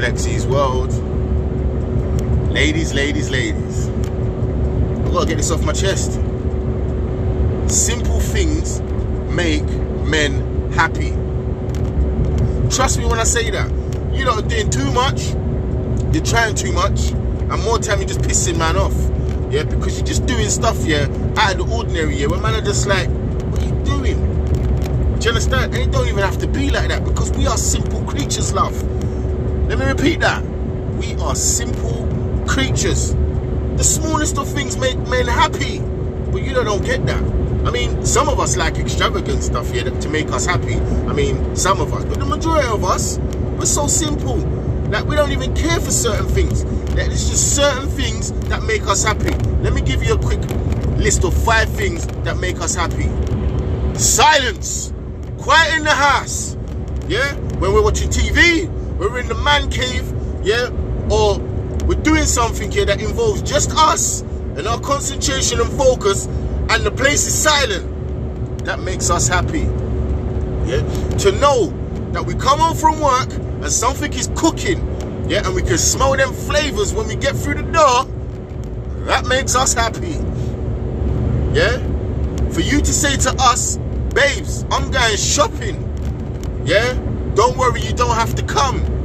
Flexy's World. Ladies, ladies, ladies. I've got to get this off my chest. Simple things make men happy. Trust me when I say that. You're not doing too much, you're trying too much, and more time you're just pissing man off. Yeah, because you're just doing stuff, yeah, out of the ordinary, yeah, when man are just like, what are you doing? Do you understand? And it don't even have to be like that because we are simple creatures, love. Let me repeat that. We are simple creatures. The smallest of things make men happy. But you don't get that. I mean, some of us like extravagant stuff here to make us happy. I mean, some of us. But the majority of us, we're so simple. that we don't even care for certain things. Like, it's just certain things that make us happy. Let me give you a quick list of five things that make us happy. Silence. Quiet in the house. Yeah? When we're watching TV, we're in the man cave, yeah? Or we're doing something here that involves just us and our concentration and focus and the place is silent. That makes us happy. Yeah? To know that we come home from work and something is cooking, yeah, and we can smell them flavors when we get through the door, that makes us happy. Yeah? For you to say to us, babes, I'm going shopping. Yeah? Don't worry, you don't have to come.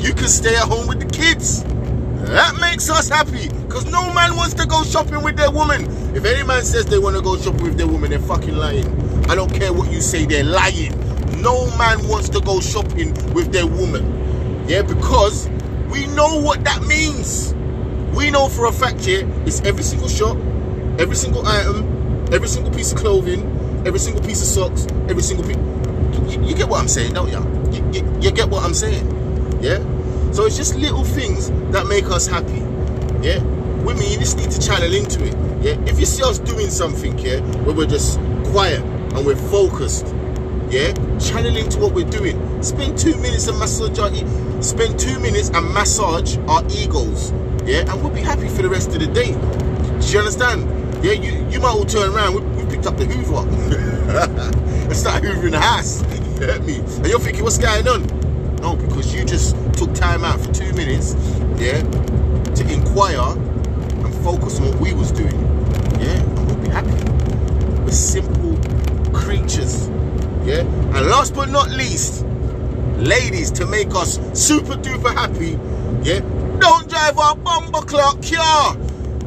You can stay at home with the kids. That makes us happy. Because no man wants to go shopping with their woman. If any man says they want to go shopping with their woman, they're fucking lying. I don't care what you say, they're lying. No man wants to go shopping with their woman. Yeah, because we know what that means. We know for a fact here, yeah, it's every single shop, every single item, every single piece of clothing, every single piece of socks, every single piece. You, you, get what I'm saying, don't you? You, you? you get what I'm saying? Yeah? So it's just little things that make us happy. Yeah? Women, you just need to channel into it. Yeah? If you see us doing something, yeah, where we're just quiet and we're focused, yeah, channel into what we're doing. Spend two minutes and massage our e spend two minutes and massage our egos. Yeah, and we'll be happy for the rest of the day. Do you understand? Yeah, you, you might all turn around, we, we picked up the Hoover. and start hoovering the house. You get me? And you're thinking, what's going on? No, because you just took time out for two minutes, yeah, to inquire and focus on what we was doing. Yeah, and we'll be happy. We're simple creatures. Yeah. And last but not least, ladies, to make us super duper happy, yeah, don't drive our bumper clock car.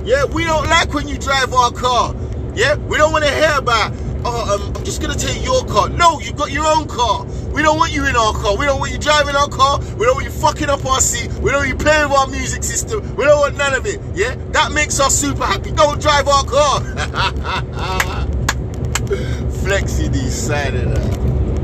Yeah, we don't like when you drive our car. Yeah, we don't want to hear about, oh, um, I'm just going to take your car. No, you've got your own car. We don't want you in our car. We don't want you driving our car. We don't want you fucking up our seat. We don't want you playing with our music system. We don't want none of it. Yeah, that makes us super happy. Don't drive our car. Flexy decided that.